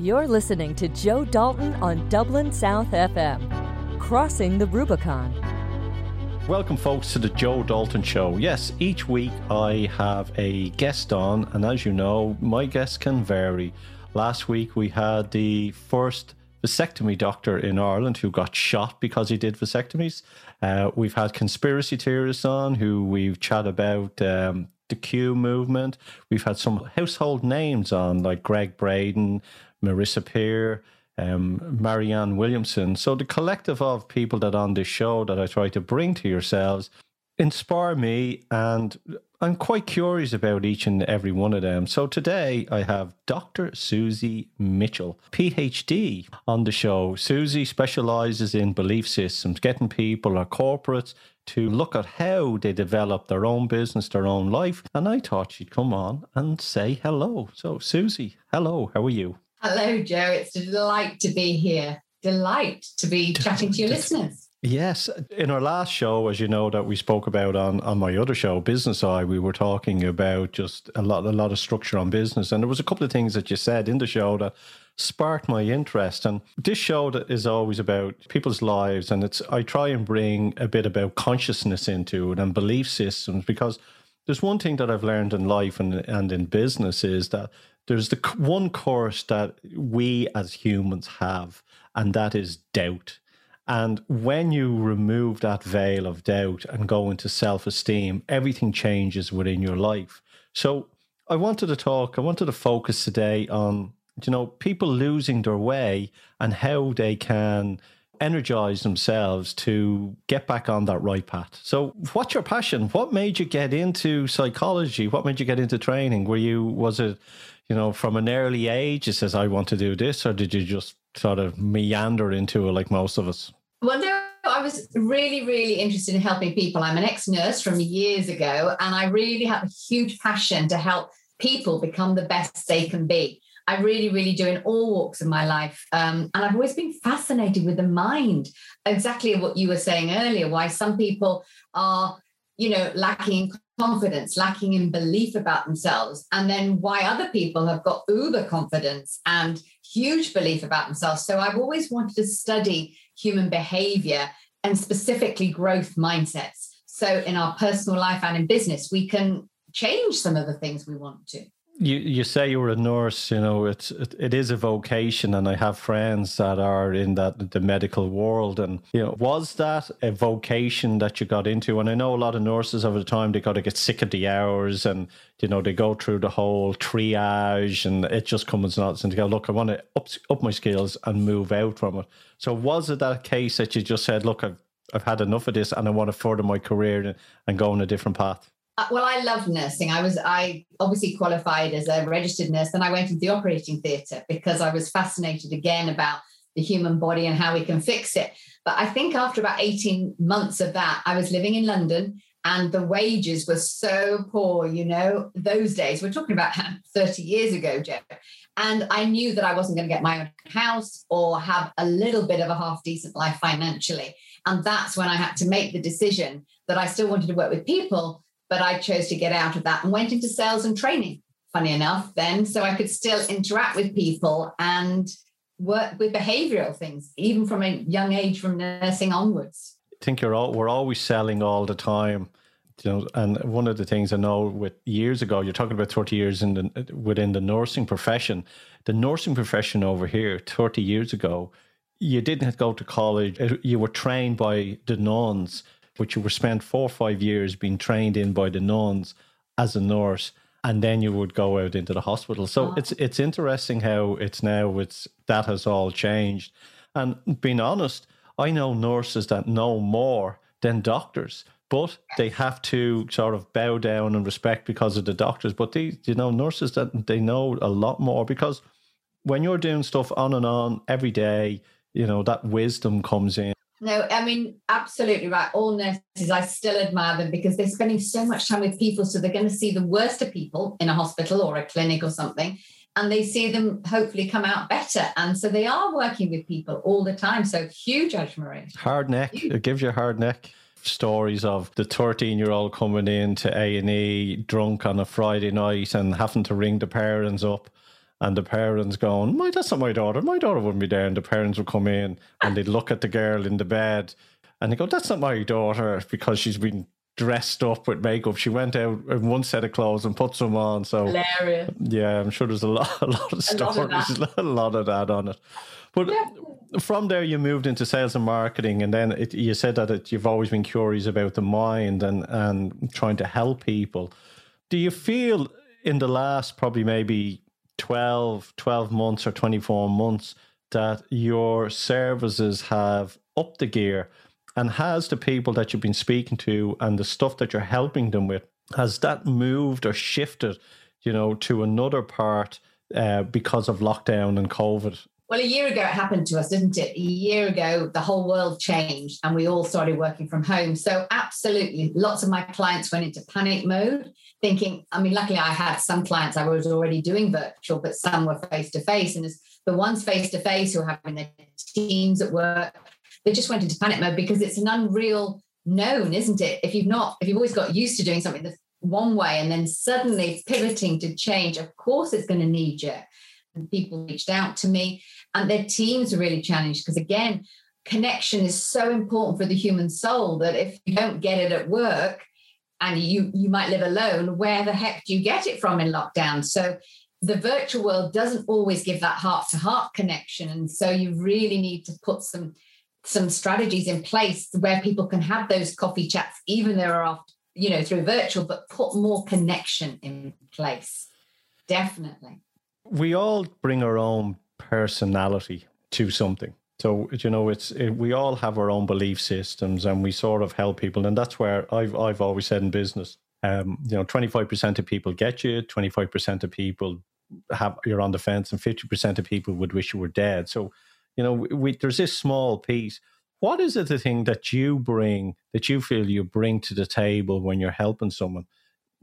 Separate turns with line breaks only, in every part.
You're listening to Joe Dalton on Dublin South FM, crossing the Rubicon.
Welcome, folks, to the Joe Dalton Show. Yes, each week I have a guest on, and as you know, my guests can vary. Last week we had the first vasectomy doctor in Ireland who got shot because he did vasectomies. Uh, we've had conspiracy theorists on who we've chat about um, the Q movement. We've had some household names on like Gregg Braden, Marissa Peer, um, Marianne Williamson. So the collective of people that on this show that I try to bring to yourselves inspire me and I'm quite curious about each and every one of them. So today I have Dr. Susie Mitchell, PhD, on the show. Susie specializes in belief systems, getting people or corporates to look at how they develop their own business, their own life. And I thought she'd come on and say hello. So, Susie, hello, how are you?
Hello, Joe. It's a delight to be here. Delight to be chatting to your listeners.
Yes, in our last show, as you know, that we spoke about on, on my other show, Business Eye, we were talking about just a lot a lot of structure on business, and there was a couple of things that you said in the show that sparked my interest. And this show that is always about people's lives, and it's I try and bring a bit about consciousness into it and belief systems because there's one thing that I've learned in life and and in business is that there's the one course that we as humans have, and that is doubt. And when you remove that veil of doubt and go into self esteem, everything changes within your life. So I wanted to talk, I wanted to focus today on, you know, people losing their way and how they can energize themselves to get back on that right path. So, what's your passion? What made you get into psychology? What made you get into training? Were you, was it, you know, from an early age, it says, I want to do this, or did you just sort of meander into it like most of us?
Well, no, I was really, really interested in helping people. I'm an ex nurse from years ago, and I really have a huge passion to help people become the best they can be. I really, really do in all walks of my life. Um, and I've always been fascinated with the mind, exactly what you were saying earlier, why some people are, you know, lacking in confidence, lacking in belief about themselves, and then why other people have got uber confidence and huge belief about themselves. So I've always wanted to study human behavior and specifically growth mindsets. So in our personal life and in business, we can change some of the things we want to
you you say you were a nurse you know it's it, it is a vocation and i have friends that are in that the medical world and you know was that a vocation that you got into and i know a lot of nurses over the time they got to get sick of the hours and you know they go through the whole triage and it just comes nuts and they go look i want to up, up my skills and move out from it so was it that case that you just said look i've I've had enough of this and I want to further my career and go on a different path.
Uh, well, I love nursing. I was, I obviously qualified as a registered nurse. Then I went into the operating theatre because I was fascinated again about the human body and how we can fix it. But I think after about 18 months of that, I was living in London and the wages were so poor, you know, those days. We're talking about 30 years ago, Joe. And I knew that I wasn't going to get my own house or have a little bit of a half decent life financially. And that's when I had to make the decision that I still wanted to work with people, but I chose to get out of that and went into sales and training, funny enough, then, so I could still interact with people and work with behavioral things, even from a young age, from nursing onwards.
I think you're all, we're always selling all the time. You know, and one of the things I know with years ago, you're talking about 30 years in the, within the nursing profession. The nursing profession over here, 30 years ago, you didn't go to college. You were trained by the nuns but you were spent four or five years being trained in by the nuns as a nurse and then you would go out into the hospital. So oh. it's ah. it's interesting how it's now it's that has all changed. And being honest, I know nurses that know more than doctors, but they have to sort of bow down and respect because of the doctors. But these, you know, nurses that they know a lot more because when you're doing stuff on and on every day, you know, that wisdom comes in
no, I mean, absolutely right. All nurses, I still admire them because they're spending so much time with people. So they're going to see the worst of people in a hospital or a clinic or something, and they see them hopefully come out better. And so they are working with people all the time. So huge admiration.
Hard neck. Huge. It gives you a hard neck. Stories of the 13 year old coming in to A&E drunk on a Friday night and having to ring the parents up and the parents going, "My, that's not my daughter. My daughter wouldn't be there." And the parents would come in and they'd look at the girl in the bed, and they go, "That's not my daughter because she's been dressed up with makeup. She went out in one set of clothes and put some on." So
Hilarious.
yeah, I'm sure there's a lot, a lot of stories, a lot of that on it. But
Yeah.
from there, you moved into sales and marketing, and then it, you said that it, you've always been curious about the mind and and trying to help people. Do you feel in the last probably maybe 12, 12 months or 24 months that your services have upped the gear. And has the people that you've been speaking to and the stuff that you're helping them with has that moved or shifted you know to another part uh, because of lockdown and covid
Well, a year ago it happened to us, didn't it? A year ago, the whole world changed and we all started working from home. So, absolutely, lots of my clients went into panic mode, thinking, I mean, luckily I had some clients I was already doing virtual, but some were face to face. And as the ones face to face who are having their teams at work, they just went into panic mode because it's an unreal known, isn't it? If you've not, if you've always got used to doing something the one way and then suddenly pivoting to change, of course it's going to need you. People reached out to me and their teams are really challenged because again connection is so important for the human soul that if you don't get it at work and you you might live alone where the heck do you get it from in lockdown? So the virtual world doesn't always give that heart to heart connection and so you really need to put some some strategies in place where people can have those coffee chats even though are after you know through virtual but put more connection in place. Definitely
we all bring our own personality to something. So you know, it's it, we all have our own belief systems, and we sort of help people, and that's where I've I've always said in business, um, you know, twenty five percent of people get you, twenty five percent of people have you're on the fence, and fifty percent of people would wish you were dead. So, you know, we, there's this small piece. What is it the thing that you bring that you feel you bring to the table when you're helping someone?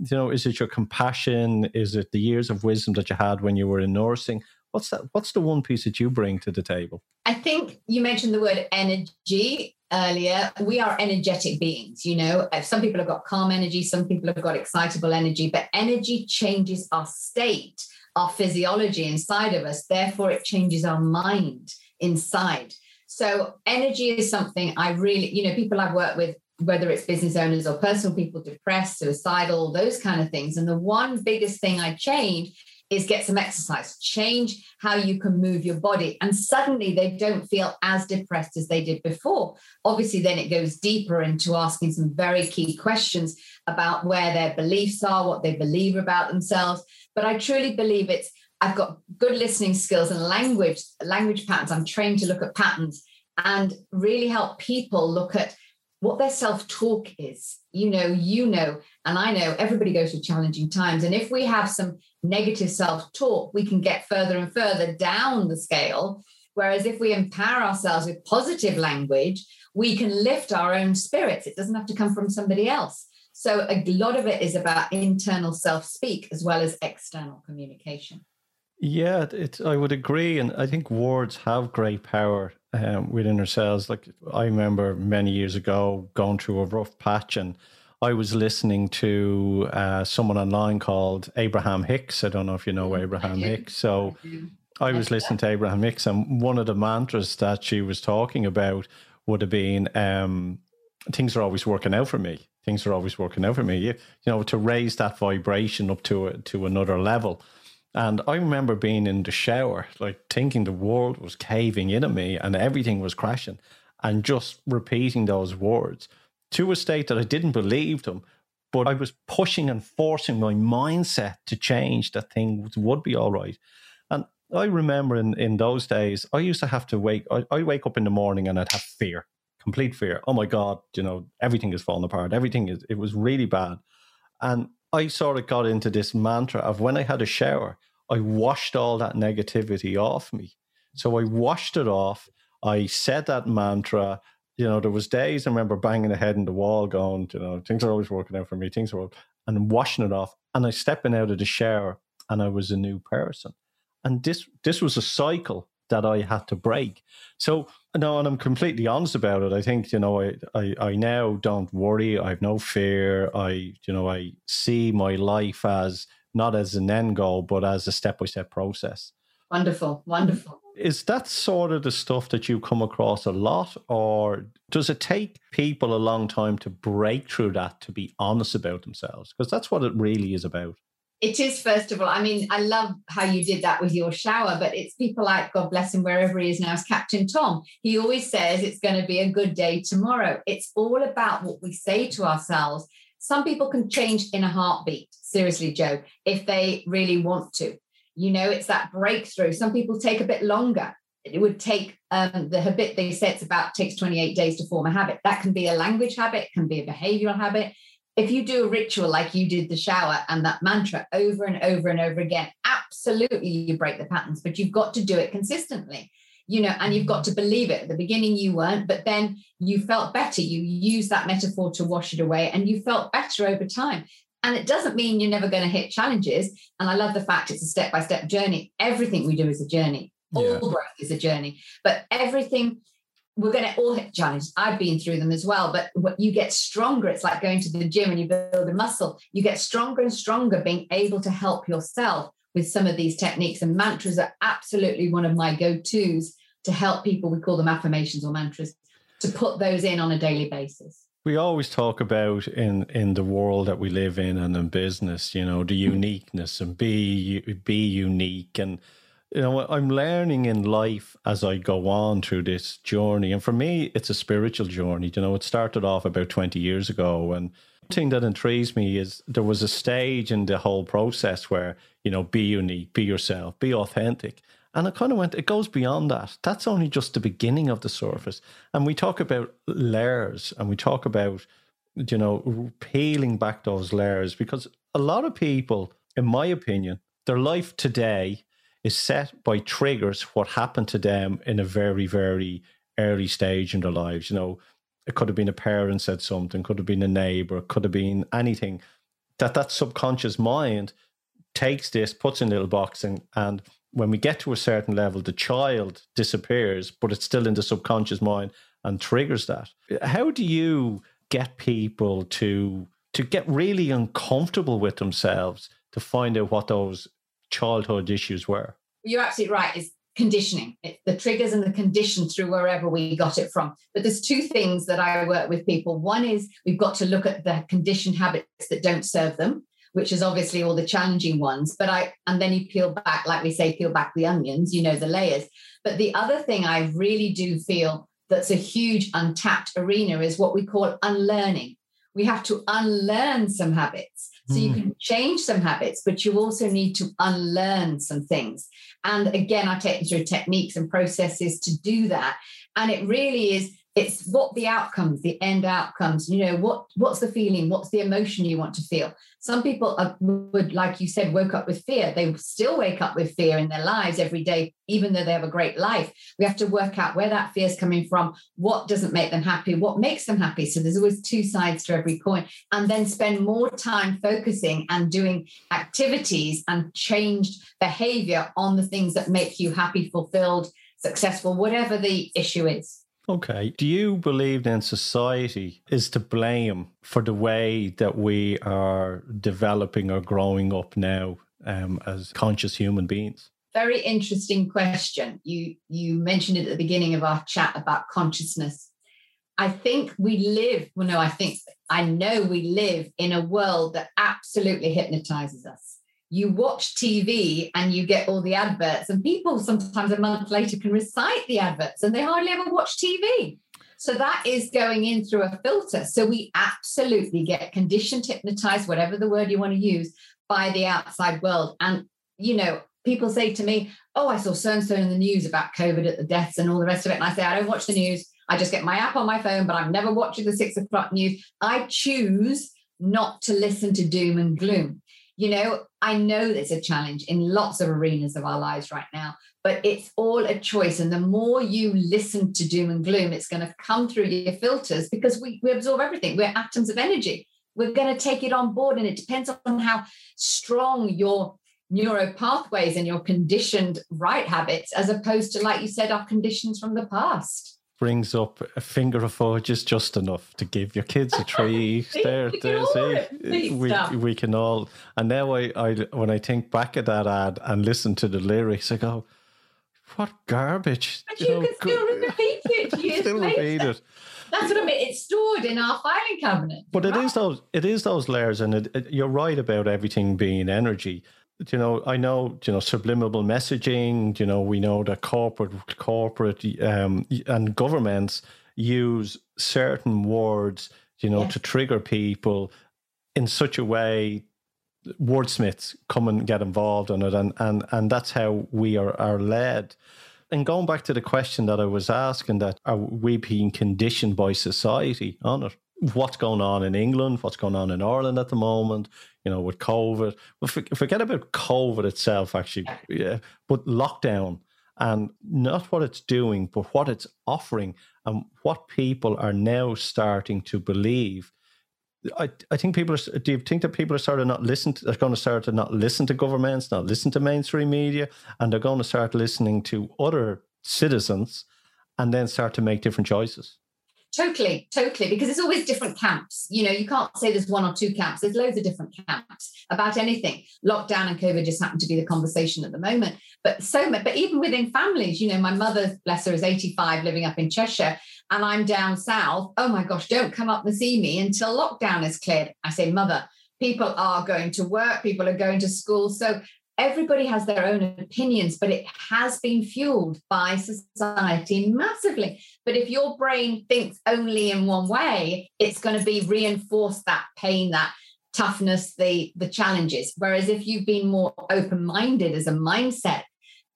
You know, is it your compassion? Is it the years of wisdom that you had when you were in nursing? What's that? What's the one piece that you bring to the table?
I think you mentioned the word energy earlier. We are energetic beings, you know. Uh, Some people have got calm energy, some people have got excitable energy, but energy changes our state, our physiology inside of us. Therefore, it changes our mind inside. So, energy is something I really, you know, people I've worked with, whether it's business owners or personal people, depressed, suicidal, those kind of things. And the one biggest thing I change is get some exercise, change how you can move your body. And suddenly they don't feel as depressed as they did before. Obviously, then it goes deeper into asking some very key questions about where their beliefs are, what they believe about themselves. But I truly believe it's, I've got good listening skills and language, language patterns. I'm trained to look at patterns and really help people look at what their self talk is. You know, you know, and I know everybody goes through challenging times. And if we have some negative self talk, we can get further and further down the scale. Whereas if we empower ourselves with positive language, we can lift our own spirits. It doesn't have to come from somebody else. So a lot of it is about internal self speak as well as external communication.
Yeah, it, I would agree, and I think words have great power um, within ourselves. Like I remember many years ago going through a rough patch, and I was listening to uh, someone online called Abraham Hicks. I don't know if you know Abraham. Hicks. So I was listening to Abraham Hicks, and one of the mantras that she was talking about would have been um, things are always working out for me. Things are always working out for me. You, you know, to raise that vibration up to a, to another level. And I remember being in the shower, like thinking the world was caving in on me and everything was crashing, and just repeating those words to a state that I didn't believe them, but I was pushing and forcing my mindset to change that things would be all right. And I remember in, in those days, I used to have to wake, I, I wake up in the morning and I'd have fear, complete fear. Oh my God, you know, everything is falling apart. Everything is, it was really bad. And I sort of got into this mantra of when I had a shower, I washed all that negativity off me. So I washed it off. I said that mantra. You know, there was days I remember banging the head in the wall, going, you know, things are always working out for me. Things are, and washing it off. And I stepping out of the shower, and I was a new person. And this this was a cycle that I had to break. So no, and I'm completely honest about it. I think you know, I, I I now don't worry. I have no fear. I you know, I see my life as not as an end goal, but as a step by step process.
Wonderful, wonderful.
Is that sort of the stuff that you come across a lot, or does it take people a long time to break through that to be honest about themselves? Because that's what it really is about.
It is, first of all. I mean, I love how you did that with your shower, but it's people like, God bless him, wherever he is now, is Captain Tom. He always says it's going to be a good day tomorrow. It's all about what we say to ourselves. Some people can change in a heartbeat, seriously, Joe, if they really want to. You know, it's that breakthrough. Some people take a bit longer. It would take um, the habit they say it's about takes 28 days to form a habit. That can be a language habit, can be a behavioral habit. If you do a ritual like you did the shower and that mantra over and over and over again, absolutely you break the patterns, but you've got to do it consistently you know, and you've got to believe it. At the beginning, you weren't, but then you felt better. You use that metaphor to wash it away, and you felt better over time. And it doesn't mean you're never going to hit challenges. And I love the fact it's a step by step journey. Everything we do is a journey. All growth is a journey. But everything, we're going to all hit challenges. I've been through them as well. But what you get stronger. It's like going to the gym and you build a muscle. You get stronger and stronger being able to help yourself with some of these techniques. And mantras are absolutely one of my go tos to help people. We call them affirmations or mantras to put those in on a daily basis
we always talk about in in the world that we live in and in business you know the mm-hmm. uniqueness and be be unique and you know i'm learning in life as i go on through this journey and for me it's a spiritual journey you know it started off about 20 years ago and thing that intrigues me is there was a stage in the whole process where you know be unique be yourself be authentic and I kind of went, it goes beyond that. That's only just the beginning of the surface. And we talk about layers and we talk about, you know, peeling back those layers because a lot of people, in my opinion, their life today is set by triggers, what happened to them in a very, very early stage in their lives. You know, it could have been a parent said something, could have been a neighbor, could have been anything. That that subconscious mind takes this, puts in a little box, and, and when we get to a certain level, the child disappears, but it's still in the subconscious mind and triggers that. How do you get people to to get really uncomfortable with themselves to find out what those childhood issues were?
You're absolutely right. It's conditioning. It's the triggers and the condition through wherever we got it from. But there's two things that I work with people. One is we've got to look at the conditioned habits that don't serve them which is obviously all the challenging ones. But I, and then you peel back, like we say, peel back the onions, you know, the layers. But the other thing I really do feel that's a huge untapped arena is what we call unlearning. We have to unlearn some habits. So you hmm. can change some habits, but you also need to unlearn some things. And again, I take you through techniques and processes to do that. And it really is it's what the outcomes the end outcomes you know what what's the feeling what's the emotion you want to feel. Some people are, would like you said woke up with fear. They still wake up with fear in their lives every day even though they have a great life. We have to work out where that fear is coming from what doesn't make them happy what makes them happy. So there's always two sides to every coin. And then spend more time focusing and doing activities and changed behavior on the things that make you happy fulfilled successful whatever the issue is
Okay. Do you believe then society is to blame for the way that we are developing or growing up now um, as conscious human beings?
Very interesting question. You you mentioned it at the beginning of our chat about consciousness. I think we live, well, no, I think I know we live in a world that absolutely hypnotizes us you watch TV and you get all the adverts, and people sometimes a month later can recite the adverts and they hardly ever watch TV. So that is going in through a filter. So we absolutely get conditioned, hypnotized, whatever the word you want to use, by the outside world. And, you know, people say to me, Oh, I saw so and so in the news about COVID at the deaths and all the rest of it. And I say, I don't watch the news. I just get my app on my phone, but I'm never watching the six o'clock news. I choose not to listen to doom and gloom you know, I know there's a challenge in lots of arenas of our lives right now, but it's all a choice. And the more you listen to doom and gloom, it's going to come through your filters because we, we absorb everything. We're atoms of energy. We're going to take it on board. And it depends on how strong your neuro pathways and your conditioned right habits, as opposed to, like you said, our conditions from the past.
Brings up a finger of fudge is just enough to give your kids a treat. there, there, see, we, we can all. And now I, I, when I think back at that ad and listen to the lyrics, I go, what garbage.
But you, you know, can still repeat it years still later. repeat it. That's what I mean. It's stored in our filing cabinet.
But it right. is those it is those layers, and it, it, you're right about everything being energy you know, I know, you know, subliminal messaging. You know, we know that corporate, corporate, um, and governments use certain words, you know, yes. to trigger people in such a way. Wordsmiths come and get involved in it, and and and that's how we are are led. And going back to the question that I was asking, that are we being conditioned by society on it? What's going on in England? What's going on in Ireland at the moment? you know, with COVID. Forget about COVID itself, actually, yeah, but lockdown and not what it's doing, but what it's offering and what people are now starting to believe. I, I think people are, do you think that people are starting to not listen to, are going to start to not listen to governments, not listen to mainstream media, and they're going to start listening to other citizens and then start to make different choices?
Totally, totally, because it's always different camps. You know, you can't say there's one or two camps. There's loads of different camps about anything. Lockdown and COVID just happen to be the conversation at the moment. But so much, but even within families, you know, my mother, bless her, is 85, living up in Cheshire, and I'm down south. Oh my gosh, don't come up and see me until lockdown is cleared. I say, mother, people are going to work, people are going to school. So everybody has their own opinions, but it has been fueled by society massively. But if your brain thinks only in one way, it's going to be reinforced that pain, that toughness, the the challenges. Whereas if you've been more open-minded as a mindset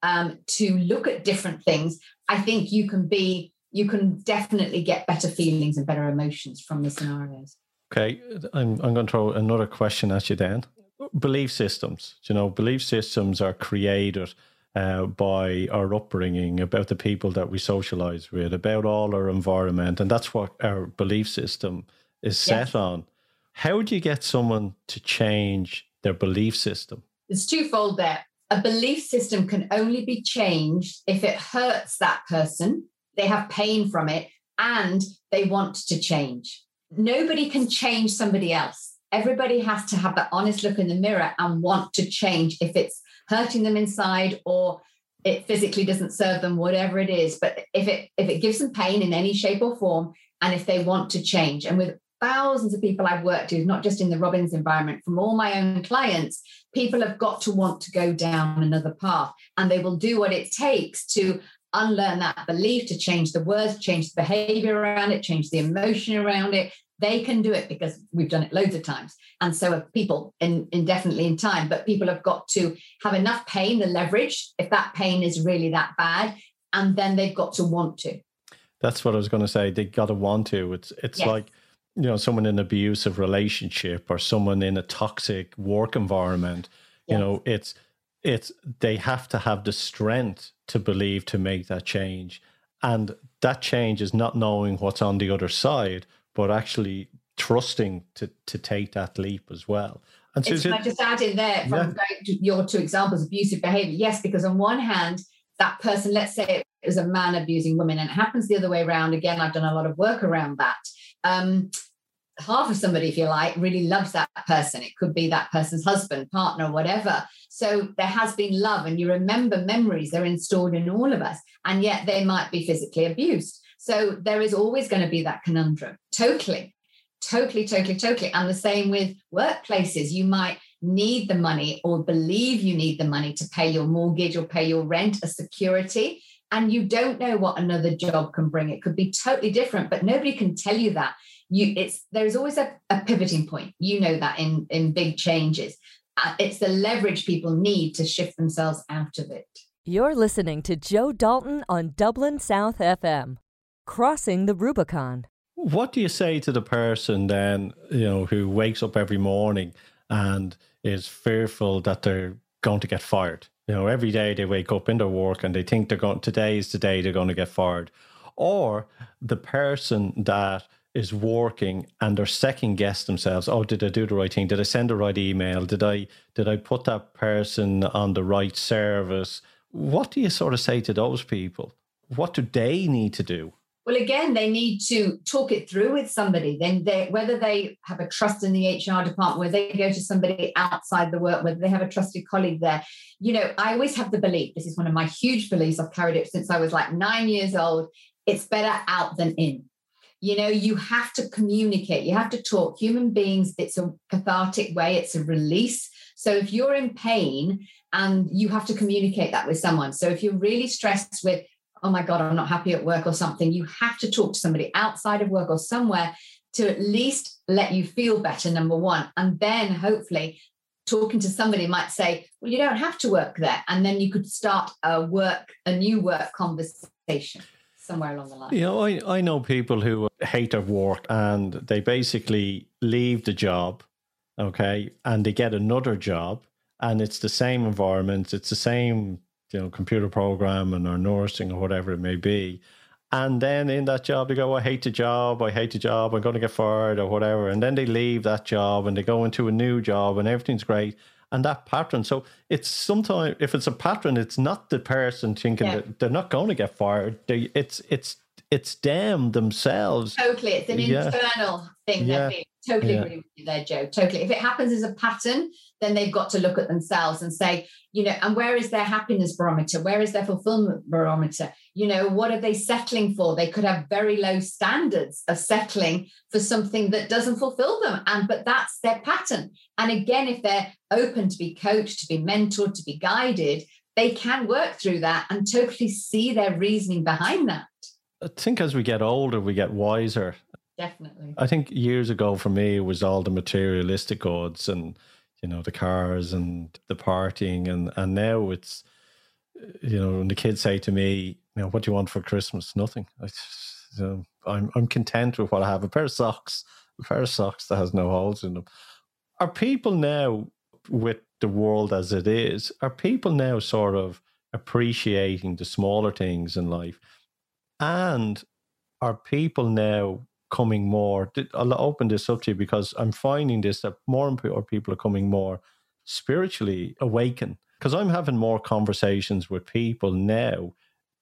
um, to look at different things, I think you can be you can definitely get better feelings and better emotions from the scenarios.
Okay, I'm, I'm going to throw another question at you then belief systems. You know, belief systems are created uh, by our upbringing, about the people that we socialize with, about all our environment, and that's what our belief system is set yes. on. How do you get someone to change their belief system?
It's twofold there. A belief system can only be changed if it hurts that person, they have pain from it, and they want to change. Nobody can change somebody else everybody has to have that honest look in the mirror and want to change if it's hurting them inside or it physically doesn't serve them whatever it is. But if it if it gives them pain in any shape or form and if they want to change and with thousands of people I've worked with not just in the Robbins environment from all my own clients people have got to want to go down another path and they will do what it takes to unlearn that belief to change the words change the behavior around it change the emotion around it they can do it because we've done it loads of times and so have people in, indefinitely in time but people have got to have enough pain the leverage if that pain is really that bad and then they've got to want to
that's what i was going to say they got to want to it's it's yes. like you know someone in an abusive relationship or someone in a toxic work environment yes. you know it's it's they have to have the strength to believe to make that change and that change is not knowing what's on the other side but actually trusting to to take that leap as well.
And so I just add in there from yeah. your two examples, abusive behavior? Yes, because on one hand, that person, let's say it was a man abusing women, and it happens the other way around. Again, I've done a lot of work around that. Um, half of somebody, if you like, really loves that person. It could be that person's husband, partner, whatever. So there has been love, and you remember memories, they're installed in all of us, and yet they might be physically abused. So there is always going to be that conundrum. Totally, totally, totally, totally. And the same with workplaces. You might need the money or believe you need the money to pay your mortgage or pay your rent, a security. And you don't know what another job can bring. It could be totally different, but nobody can tell you that. You, it's there's always a, a pivoting point. You know that in in big changes, uh, it's the leverage people need to shift themselves out of it.
You're listening to Joe Dalton on Dublin South FM. Crossing the Rubicon.
What do you say to the person then, you know, who wakes up every morning and is fearful that they're going to get fired? You know, every day they wake up in their work and they think they're going today is the day they're going to get fired. Or the person that is working and they're second guess themselves. Oh, did I do the right thing? Did I send the right email? Did I did I put that person on the right service? What do you sort of say to those people? What do they need to do?
Well, again, they need to talk it through with somebody. Then, they, whether they have a trust in the HR department, where they go to somebody outside the work, whether they have a trusted colleague there. You know, I always have the belief. This is one of my huge beliefs. I've carried it since I was like nine years old. It's better out than in. You know, you have to communicate. You have to talk. Human beings, it's a cathartic way. It's a release. So if you're in pain and you have to communicate that with someone. So if you're really stressed with oh my God, I'm not happy at work or something, you have to talk to somebody outside of work or somewhere to at least let you feel better, number one. And then hopefully talking to somebody might say, well, you don't have to work there. And then you could start a work, a new work conversation somewhere along the line.
You know, I, I know people who hate their work and they basically leave the job, okay, and they get another job and it's the same environment, it's the same you know, computer programming or nursing or whatever it may be. And then in that job, they go, I hate the job, I hate the job, I'm going to get fired or whatever. And then they leave that job and they go into a new job and everything's great. And that pattern. So it's sometimes, if it's a pattern, it's not the person thinking yeah. that they're not going to get fired. They, it's, it's, it's them themselves.
Totally. It's an yeah. internal thing. Yeah. Totally yeah. agree with you there, Joe. Totally. If it happens as a pattern, then they've got to look at themselves and say, you know, and where is their happiness barometer? Where is their fulfillment barometer? You know, what are they settling for? They could have very low standards of settling for something that doesn't fulfill them. And but that's their pattern. And again, if they're open to be coached, to be mentored, to be guided, they can work through that and totally see their reasoning behind that.
I think as we get older, we get wiser
definitely.
I think years ago for me it was all the materialistic goods and you know the cars and the partying. And and now it's you know when the kids say to me you know what do you want for Christmas? Nothing. I, you know, I'm I'm content with what I have a pair of socks a pair of socks that has no holes in them. Are people now with the world as it is are people now sort of appreciating the smaller things in life? And are people now coming more. I'll open this up to you because I'm finding this that more and more people are coming more spiritually awakened. Because I'm having more conversations with people now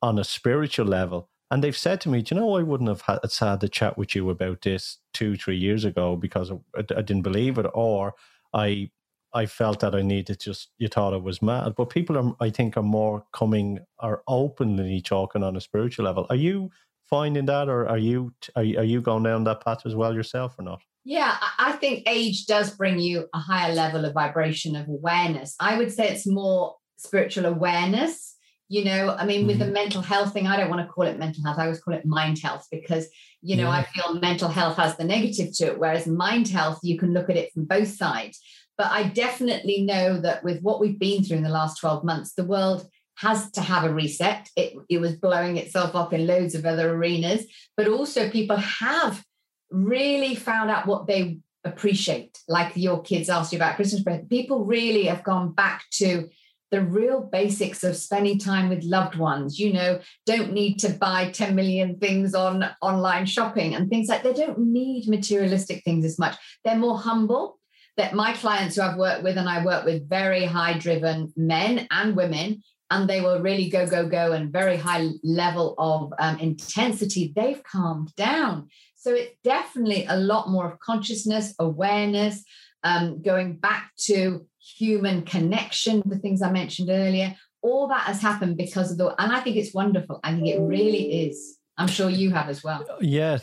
on a spiritual level. And they've said to me, Do you know, I wouldn't have had, had the chat with you about this two, three years ago because I, I didn't believe it, or I I felt that I needed just you thought I was mad. But people are I think are more coming are openly talking on a spiritual level. Are you finding that, or are you are you, are you going down that path as well yourself, or not?
Yeah, I think age does bring you a higher level of vibration of awareness. I would say it's more spiritual awareness. You know, I mean, with mm-hmm. the mental health thing, I don't want to call it mental health. I always call it mind health because, you know, yeah. I feel mental health has the negative to it, whereas mind health, you can look at it from both sides. But I definitely know that with what we've been through in the last 12 months, the world has to have a reset. It, it was blowing itself up in loads of other arenas, but also people have really found out what they appreciate. Like your kids asked you about Christmas present, people really have gone back to the real basics of spending time with loved ones. You know, don't need to buy 10 million things on online shopping and things like they don't need materialistic things as much. They're more humble. That my clients who I've worked with, and I work with very high driven men and women, and they were really go, go, go and very high level of um, intensity, they've calmed down. So it's definitely a lot more of consciousness, awareness, um, going back to human connection, the things I mentioned earlier. All that has happened because of the, and I think it's wonderful. I think it really is. I'm sure you have as well.
Yeah,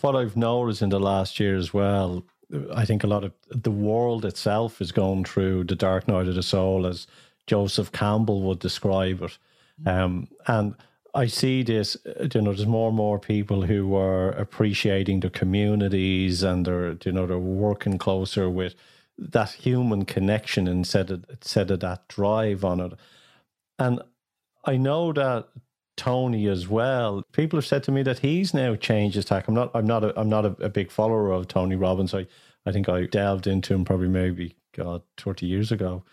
what I've noticed in the last year as well, I think a lot of the world itself is going through the dark night of the soul as Joseph Campbell would describe it. Um, and I see this, you know, there's more and more people who are appreciating the communities and they're, you know, they're working closer with that human connection instead of, instead of that drive on it. And I know that Tony as well. People have said to me that he's now changed his tack. I'm not. I'm not. A, I'm not a, a big follower of Tony Robbins. I. I think I delved into him probably maybe God thirty years ago.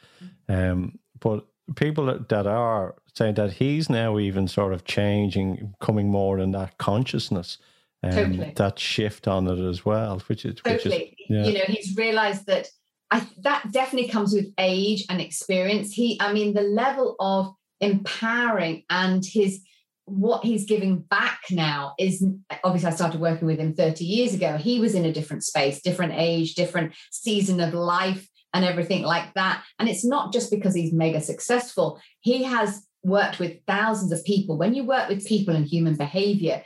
Um, but people that are saying that he's now even sort of changing, coming more in that consciousness. Um, totally. That shift on it as well, which is
totally.
Which is,
yeah. You know, he's realised that I, that definitely comes with age and experience. He, I mean, the level of empowering and his what he's giving back now is obviously I started working with him 30 years ago. He was in a different space, different age, different season of life, and everything like that. And it's not just because he's mega successful. He has worked with thousands of people. When you work with people and human behavior,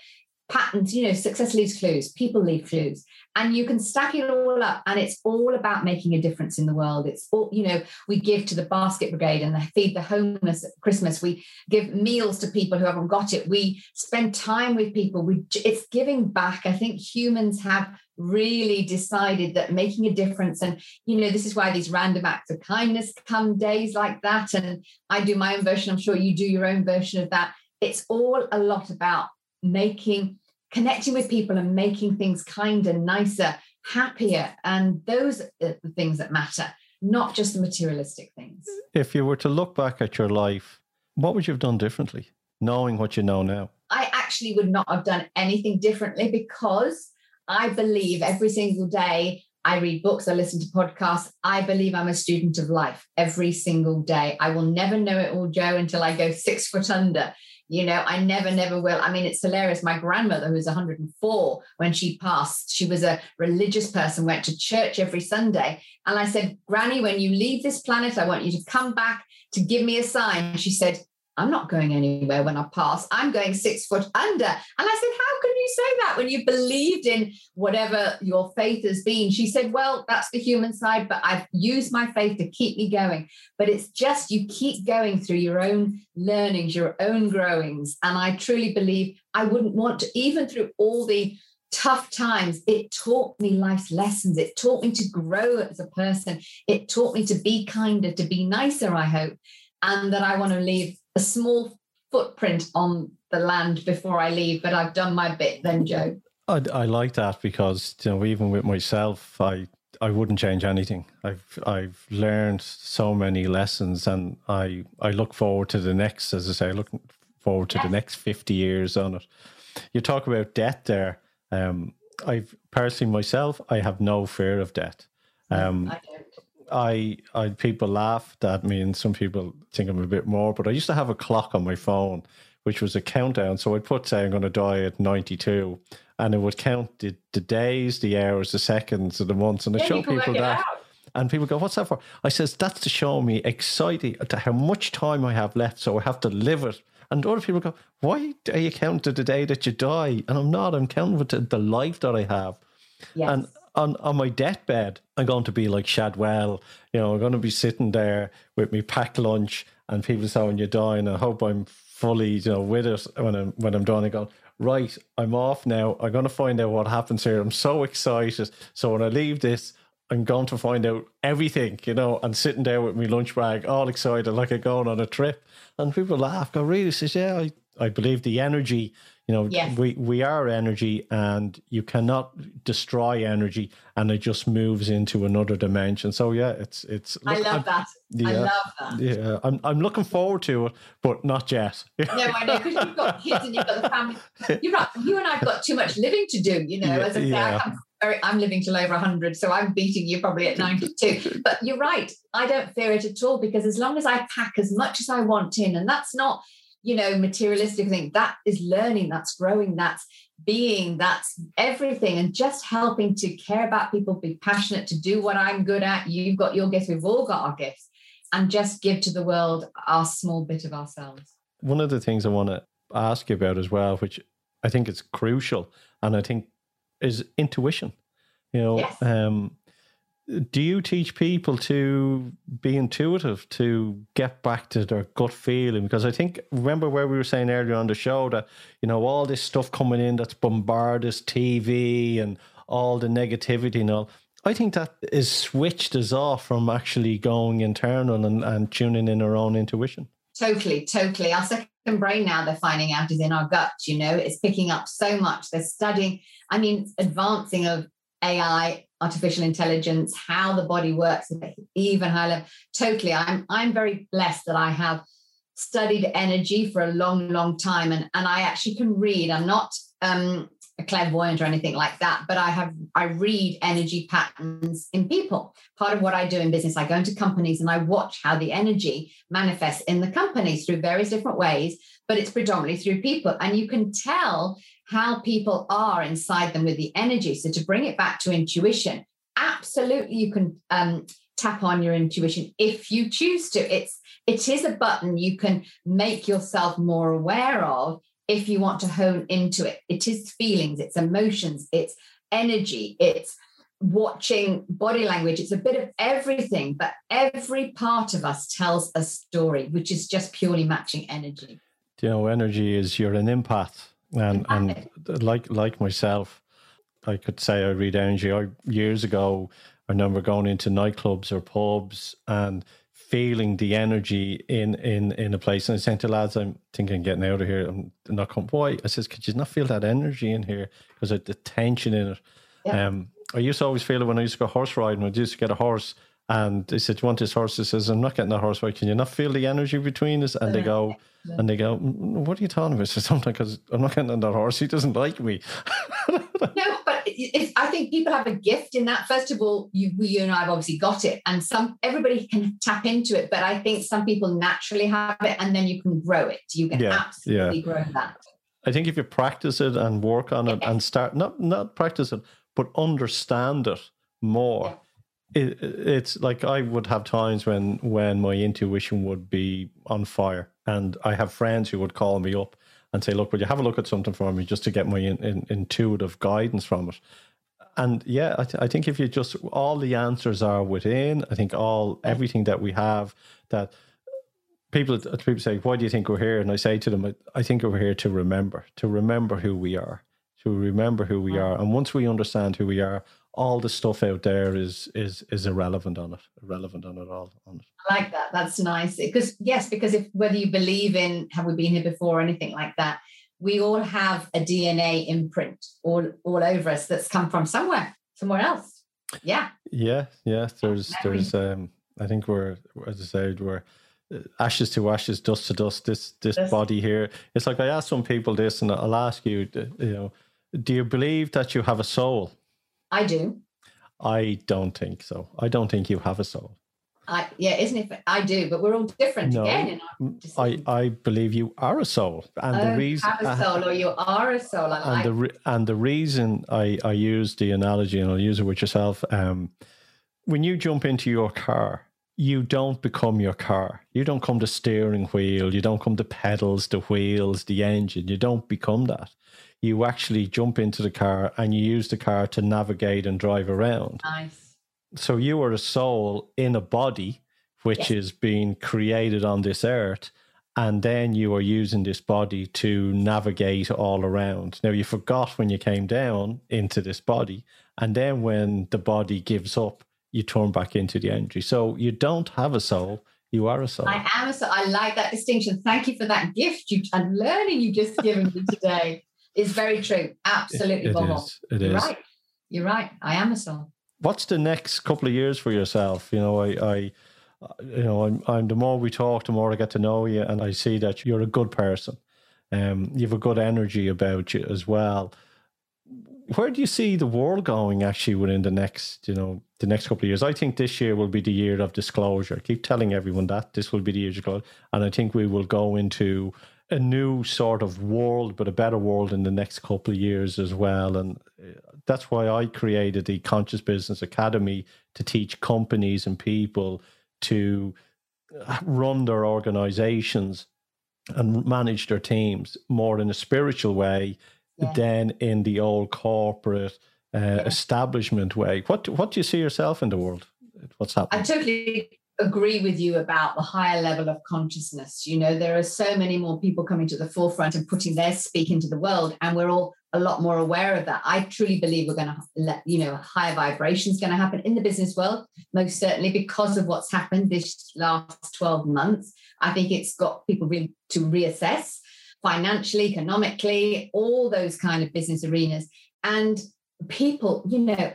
patterns, you know, success leaves clues, people leave clues. And you can stack it all up, and it's all about making a difference in the world. It's all, you know, we give to the basket brigade and feed the homeless at Christmas. We give meals to people who haven't got it. We spend time with people. We it's giving back. I think humans have really decided that making a difference and you know this is why these random acts of kindness come days like that and i do my own version i'm sure you do your own version of that it's all a lot about making connecting with people and making things kinder, nicer, happier. And those are the things that matter, not just the materialistic things.
If you were to look back at your life, what would you have done differently, knowing what you know now?
I actually would not have done anything differently because I believe every single day I read books, I listen to podcasts. I believe I'm a student of life every single day. I will never know it all, Joe, until I go six foot under. You know, I never, never will. I mean, it's hilarious. My grandmother, who was 104 when she passed, she was a religious person, went to church every Sunday. And I said, Granny, when you leave this planet, I want you to come back to give me a sign. She said, I'm not going anywhere when I pass. I'm going six foot under. And I said, How can you say that when you believed in whatever your faith has been? She said, Well, that's the human side, but I've used my faith to keep me going. But it's just you keep going through your own learnings, your own growings. And I truly believe I wouldn't want to, even through all the tough times, it taught me life's lessons. It taught me to grow as a person. It taught me to be kinder, to be nicer, I hope. And that I want to leave a small footprint on the land before I leave, but I've done my bit then, Joe.
I, I like that because you know even with myself, I I wouldn't change anything. I've I've learned so many lessons, and I I look forward to the next. As I say, looking forward to yes. the next fifty years on it. You talk about debt there. Um, I've personally myself, I have no fear of debt. Um, I don't. I, I people laughed at me, and some people think I'm a bit more. But I used to have a clock on my phone, which was a countdown. So I'd put, say, I'm going to die at 92, and it would count the, the days, the hours, the seconds, and the months, and I show people that. And people go, "What's that for?" I says, "That's to show me exciting to how much time I have left, so I have to live it." And other people go, "Why are you counting the day that you die?" And I'm not. I'm counting with the, the life that I have. Yes. And on, on my deathbed, I'm going to be like Shadwell. You know, I'm going to be sitting there with me packed lunch and people saying you're dying. I hope I'm fully, you know, with it when I'm when I'm done. I go, right, I'm off now. I'm going to find out what happens here. I'm so excited. So when I leave this, I'm going to find out everything, you know, and sitting there with my lunch bag, all excited, like I'm going on a trip. And people laugh, go, really? Says, yeah, I, I believe the energy you know, yes. we, we are energy and you cannot destroy energy and it just moves into another dimension. So yeah, it's it's
look, I love I'm, that. Yeah, I love that.
Yeah. I'm I'm looking forward to it, but not yet.
no, I know, because you've got kids and you've got the family. You're right. You and I've got too much living to do, you know, yeah, as I say, yeah. I'm living till over 100, so I'm beating you probably at 92. but you're right. I don't fear it at all because as long as I pack as much as I want in, and that's not you know, materialistic thing. That is learning, that's growing, that's being, that's everything. And just helping to care about people, be passionate to do what I'm good at. You've got your gifts, we've all got our gifts, and just give to the world our small bit of ourselves.
One of the things I want to ask you about as well, which I think is crucial, and I think is intuition. You know, yes. um, do you teach people to be intuitive to get back to their gut feeling? Because i think remember where we were saying earlier on the show that you know all this stuff coming in that's bombarded us, tv and all the negativity and all i think that is switched us off from actually going internal and, and tuning in our own intuition.
Totally totally. Our second brain now they're finding out is in our gut you know? It's picking up so much. They're studying i mean advancing of ai artificial intelligence, how the body works, even higher level. Totally. I'm I'm very blessed that I have studied energy for a long, long time. And, and I actually can read. I'm not um, a clairvoyant or anything like that, but I have I read energy patterns in people. Part of what I do in business, I go into companies and I watch how the energy manifests in the companies through various different ways, but it's predominantly through people. And you can tell how people are inside them with the energy. So to bring it back to intuition, absolutely you can um, tap on your intuition if you choose to. It's it is a button you can make yourself more aware of if you want to hone into it. It is feelings, it's emotions, it's energy, it's watching body language. It's a bit of everything, but every part of us tells a story, which is just purely matching energy.
Do You know, energy is you're an empath. And and like like myself, I could say I read energy. I years ago I remember going into nightclubs or pubs and feeling the energy in in in a place. And I said to lads, I'm thinking getting out of here. I'm not coming. Why? I says, could you not feel that energy in here? Because of the tension in it. Yeah. Um, I used to always feel it when I used to go horse riding. I used to get a horse. And they said, "You want this horse?" He says, "I'm not getting that horse. Why can you not feel the energy between us?" And they go, and they go, mm, "What are you talking about?" I said, "Something because I'm not getting on that horse. He doesn't like me."
no, but I think people have a gift in that. First of all, you, you and I have obviously got it, and some everybody can tap into it. But I think some people naturally have it, and then you can grow it. You can yeah, absolutely yeah. grow that.
I think if you practice it and work on it and start not not practice it, but understand it more. It, it's like I would have times when when my intuition would be on fire, and I have friends who would call me up and say, look, would you have a look at something for me just to get my in, in, intuitive guidance from it? And yeah, I, th- I think if you just, all the answers are within, I think all, everything that we have that people, people say, why do you think we're here? And I say to them, I, I think we're here to remember, to remember who we are, to remember who we mm. are. And once we understand who we are, all the stuff out there is is is irrelevant on it irrelevant on it all on it.
I like that. That's nice. Because yes because if whether you believe in have we been here before or anything like that we all have a dna imprint all all over us that's come from somewhere somewhere else. Yeah.
Yeah yeah. There's there's um i think we're as i said we're uh, ashes to ashes dust to dust this this dust. body here. It's like i ask some people this and i'll ask you you know do you believe that you have a soul
I do.
I don't think so. I don't think you have a soul.
I, yeah, isn't it? I do, but we're all different no, again.
I, I believe you are a soul,
and oh, the reason have a soul, uh, or you are a soul. I
and
like.
the re, and the reason I I use the analogy, and I'll use it with yourself. Um, when you jump into your car, you don't become your car. You don't come to steering wheel. You don't come to pedals, the wheels, the engine. You don't become that you actually jump into the car and you use the car to navigate and drive around.
Nice.
So you are a soul in a body which yes. is being created on this earth. And then you are using this body to navigate all around. Now, you forgot when you came down into this body. And then when the body gives up, you turn back into the energy. So you don't have a soul. You are a soul.
I am a soul. I like that distinction. Thank you for that gift you and learning you've just given me today is very true. Absolutely,
it, it is. It
You're
is.
right. You're right. I am a soul.
What's the next couple of years for yourself? You know, I, I you know, I'm, I'm the more we talk, the more I get to know you, and I see that you're a good person. Um, you have a good energy about you as well. Where do you see the world going actually within the next, you know, the next couple of years? I think this year will be the year of disclosure. I keep telling everyone that this will be the year of disclosure, and I think we will go into a new sort of world, but a better world in the next couple of years as well. And uh, that's why I created the Conscious Business Academy to teach companies and people to uh, run their organizations and manage their teams more in a spiritual way yeah. than in the old corporate uh, yeah. establishment way. What what do you see yourself in the world? What's happening?
I totally agree with you about the higher level of consciousness. You know, there are so many more people coming to the forefront and putting their speak into the world, and we're all a lot more aware of that. I truly believe we're going to let, you know, higher vibrations going to happen in the business world, most certainly because of what's happened this last 12 months. I think it's got people really to reassess financially, economically, all those kind of business arenas. And people, you know,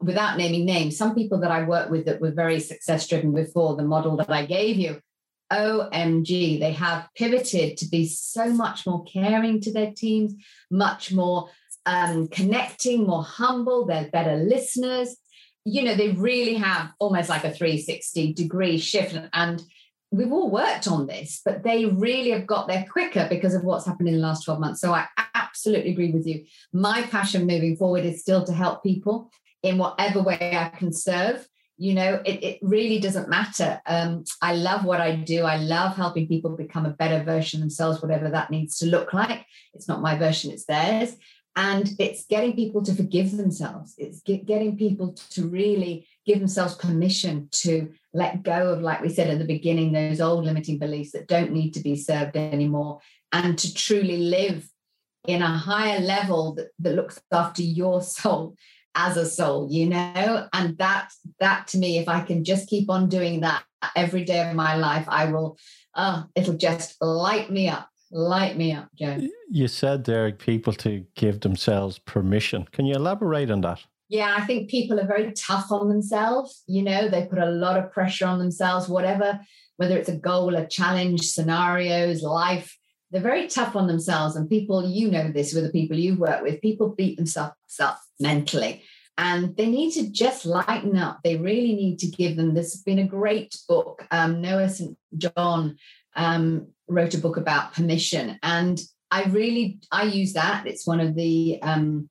without naming names, some people that I worked with that were very success driven before the model that I gave you, OMG, they have pivoted to be so much more caring to their teams, much more um, connecting, more humble, they're better listeners. You know, they really have almost like a 360 degree shift. And we've all worked on this, but they really have got there quicker because of what's happened in the last 12 months. So I absolutely agree with you. My passion moving forward is still to help people in whatever way I can serve. You know, it, it really doesn't matter. Um, I love what I do. I love helping people become a better version themselves, whatever that needs to look like. It's not my version, it's theirs. And it's getting people to forgive themselves. It's get, getting people to really give themselves permission to let go of, like we said at the beginning, those old limiting beliefs that don't need to be served anymore, and to truly live in a higher level that, that looks after your soul as a soul you know? And that that to me if i can just keep on doing that every day of my life i will uh it'll just light me up light me up joe.
You said there people to give themselves permission. Can you elaborate on that?
Yeah i think people are very tough on themselves you know? They put a lot of pressure on themselves whatever whether it's a goal a challenge scenarios life they're very tough on themselves. And people, you know this with the people you work with, people beat themselves up mentally. And they need to just lighten up. They really need to give them. This has been a great book. Um, Noah St. John um, wrote a book about permission. And I really, I use that. It's one of the um,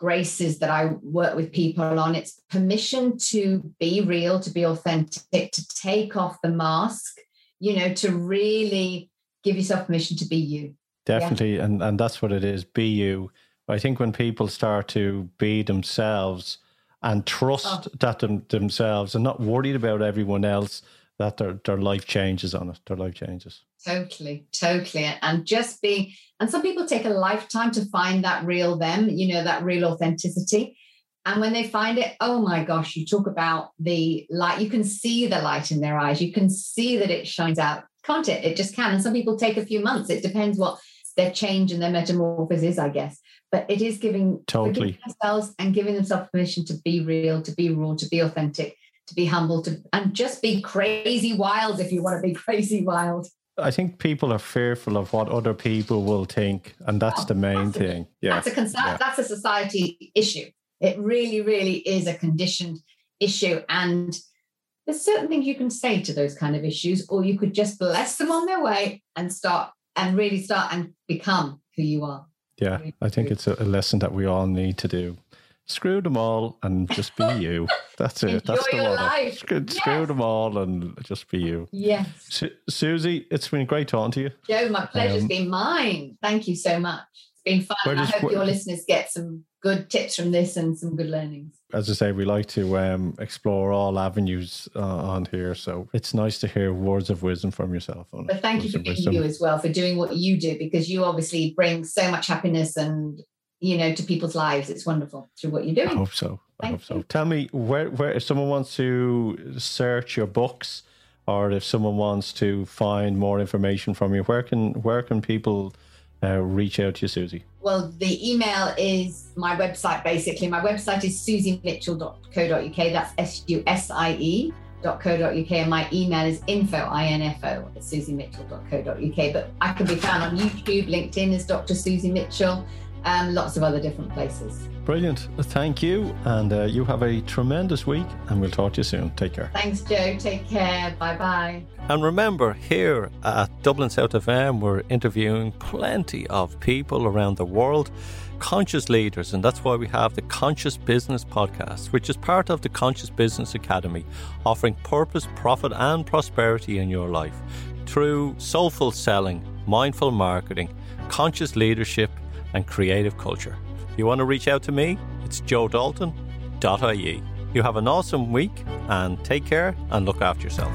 graces that I work with people on. It's permission to be real, to be authentic, to take off the mask, you know, to really give yourself permission to be you.
Definitely. Yeah? And, and that's what it is be you. I think when people start to be themselves and trust oh. that them, themselves and not worried about everyone else, that their, their life changes on it. Their life changes.
Totally, totally. And just be, and some people take a lifetime to find that real them, you know, that real authenticity. And when they find it, oh my gosh, you talk about the light, you can see the light in their eyes. You can see that it shines out can't it? It just can. And some people take a few months. It depends what their change and their metamorphosis is, I guess. But it is giving
totally
themselves and giving themselves permission to be real, to be raw, to be authentic, to be humble, to and just be crazy wild if you want to be crazy wild.
I think people are fearful of what other people will think, and that's oh, the main thing. Yeah,
that's a concern. Yeah. That's a society issue. It really, really is a conditioned issue, and there's certain things you can say to those kind of issues, or you could just bless them on their way and start and really start and become who you are.
Yeah, I think it's a, lesson that we all need to do. Screw them all and just be you. That's it. That's the motto. Screw, yes. screw, them all and just be you.
Yes.
Su- Susie, it's been great talking to you.
Joe, my pleasure's um, been mine. Thank you so much. It's been fun. I hope your listeners get some good tips from this and some good learnings.
As I say, we like to um, explore all avenues uh, on here. So it's nice to hear words of wisdom from yourself.
but thank you for being you as well, for doing what you do, because you obviously bring so much happiness and you know to people's lives. It's wonderful through what you're doing.
I hope so. Thank I hope you. so. Tell me where, where if someone wants to search your books, or if someone wants to find more information from you, where can where can people uh, reach out to you, Susie?
Well, the email is my website basically. My website is susiemitchell.co.uk. That's S U S I E .co.uk and my email is info info at susiemitchell.co.uk but I can be found on YouTube LinkedIn as Dr Susie Mitchell and lots of other different places
Brilliant. Thank you. And uh, you have a tremendous week, and we'll talk to you soon. Take care.
Thanks, Joe. Take care. Bye bye.
And remember, here at Dublin South FM, we're interviewing plenty of people around the world, conscious leaders, and that's why we have the Conscious Business Podcast, which is part of the Conscious Business Academy, offering purpose, profit, and prosperity in your life through soulful selling, mindful marketing, conscious leadership, and creative culture If you want to reach out to me, it's joedalton.ie. You have an awesome week and take care and look after yourself.